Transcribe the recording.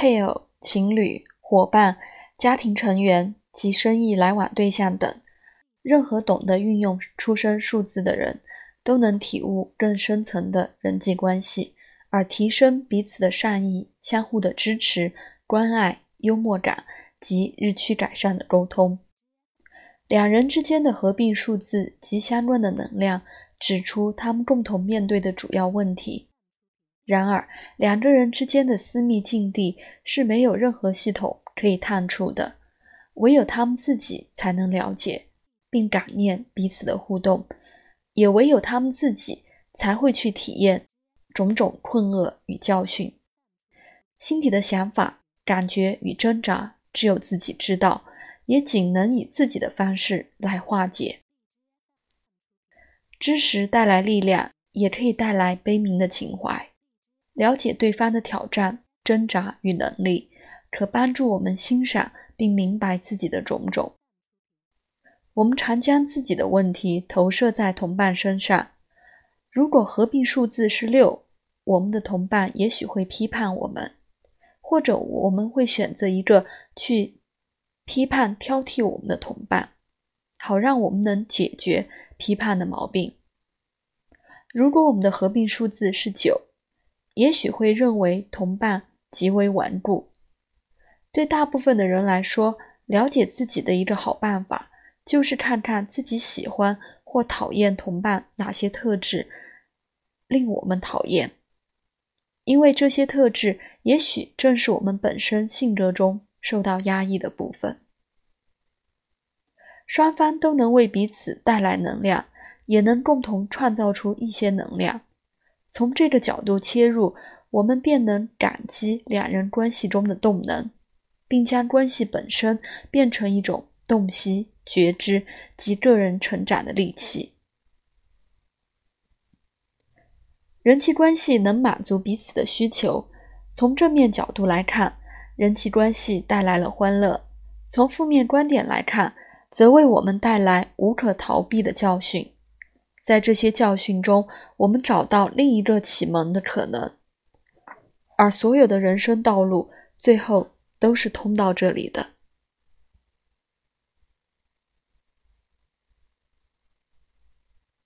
配偶、情侣、伙伴、家庭成员及生意来往对象等，任何懂得运用出生数字的人，都能体悟更深层的人际关系，而提升彼此的善意、相互的支持、关爱、幽默感及日趋改善的沟通。两人之间的合并数字及相关的能量，指出他们共同面对的主要问题。然而，两个人之间的私密境地是没有任何系统可以探出的，唯有他们自己才能了解并感念彼此的互动，也唯有他们自己才会去体验种种困厄与教训。心底的想法、感觉与挣扎，只有自己知道。也仅能以自己的方式来化解。知识带来力量，也可以带来悲悯的情怀。了解对方的挑战、挣扎与能力，可帮助我们欣赏并明白自己的种种。我们常将自己的问题投射在同伴身上。如果合并数字是六，我们的同伴也许会批判我们，或者我们会选择一个去。批判、挑剔我们的同伴，好让我们能解决批判的毛病。如果我们的合并数字是九，也许会认为同伴极为顽固。对大部分的人来说，了解自己的一个好办法，就是看看自己喜欢或讨厌同伴哪些特质令我们讨厌，因为这些特质也许正是我们本身性格中。受到压抑的部分，双方都能为彼此带来能量，也能共同创造出一些能量。从这个角度切入，我们便能感激两人关系中的动能，并将关系本身变成一种洞悉、觉知及个人成长的利器。人际关系能满足彼此的需求。从正面角度来看。人际关系带来了欢乐，从负面观点来看，则为我们带来无可逃避的教训。在这些教训中，我们找到另一个启蒙的可能，而所有的人生道路最后都是通到这里的。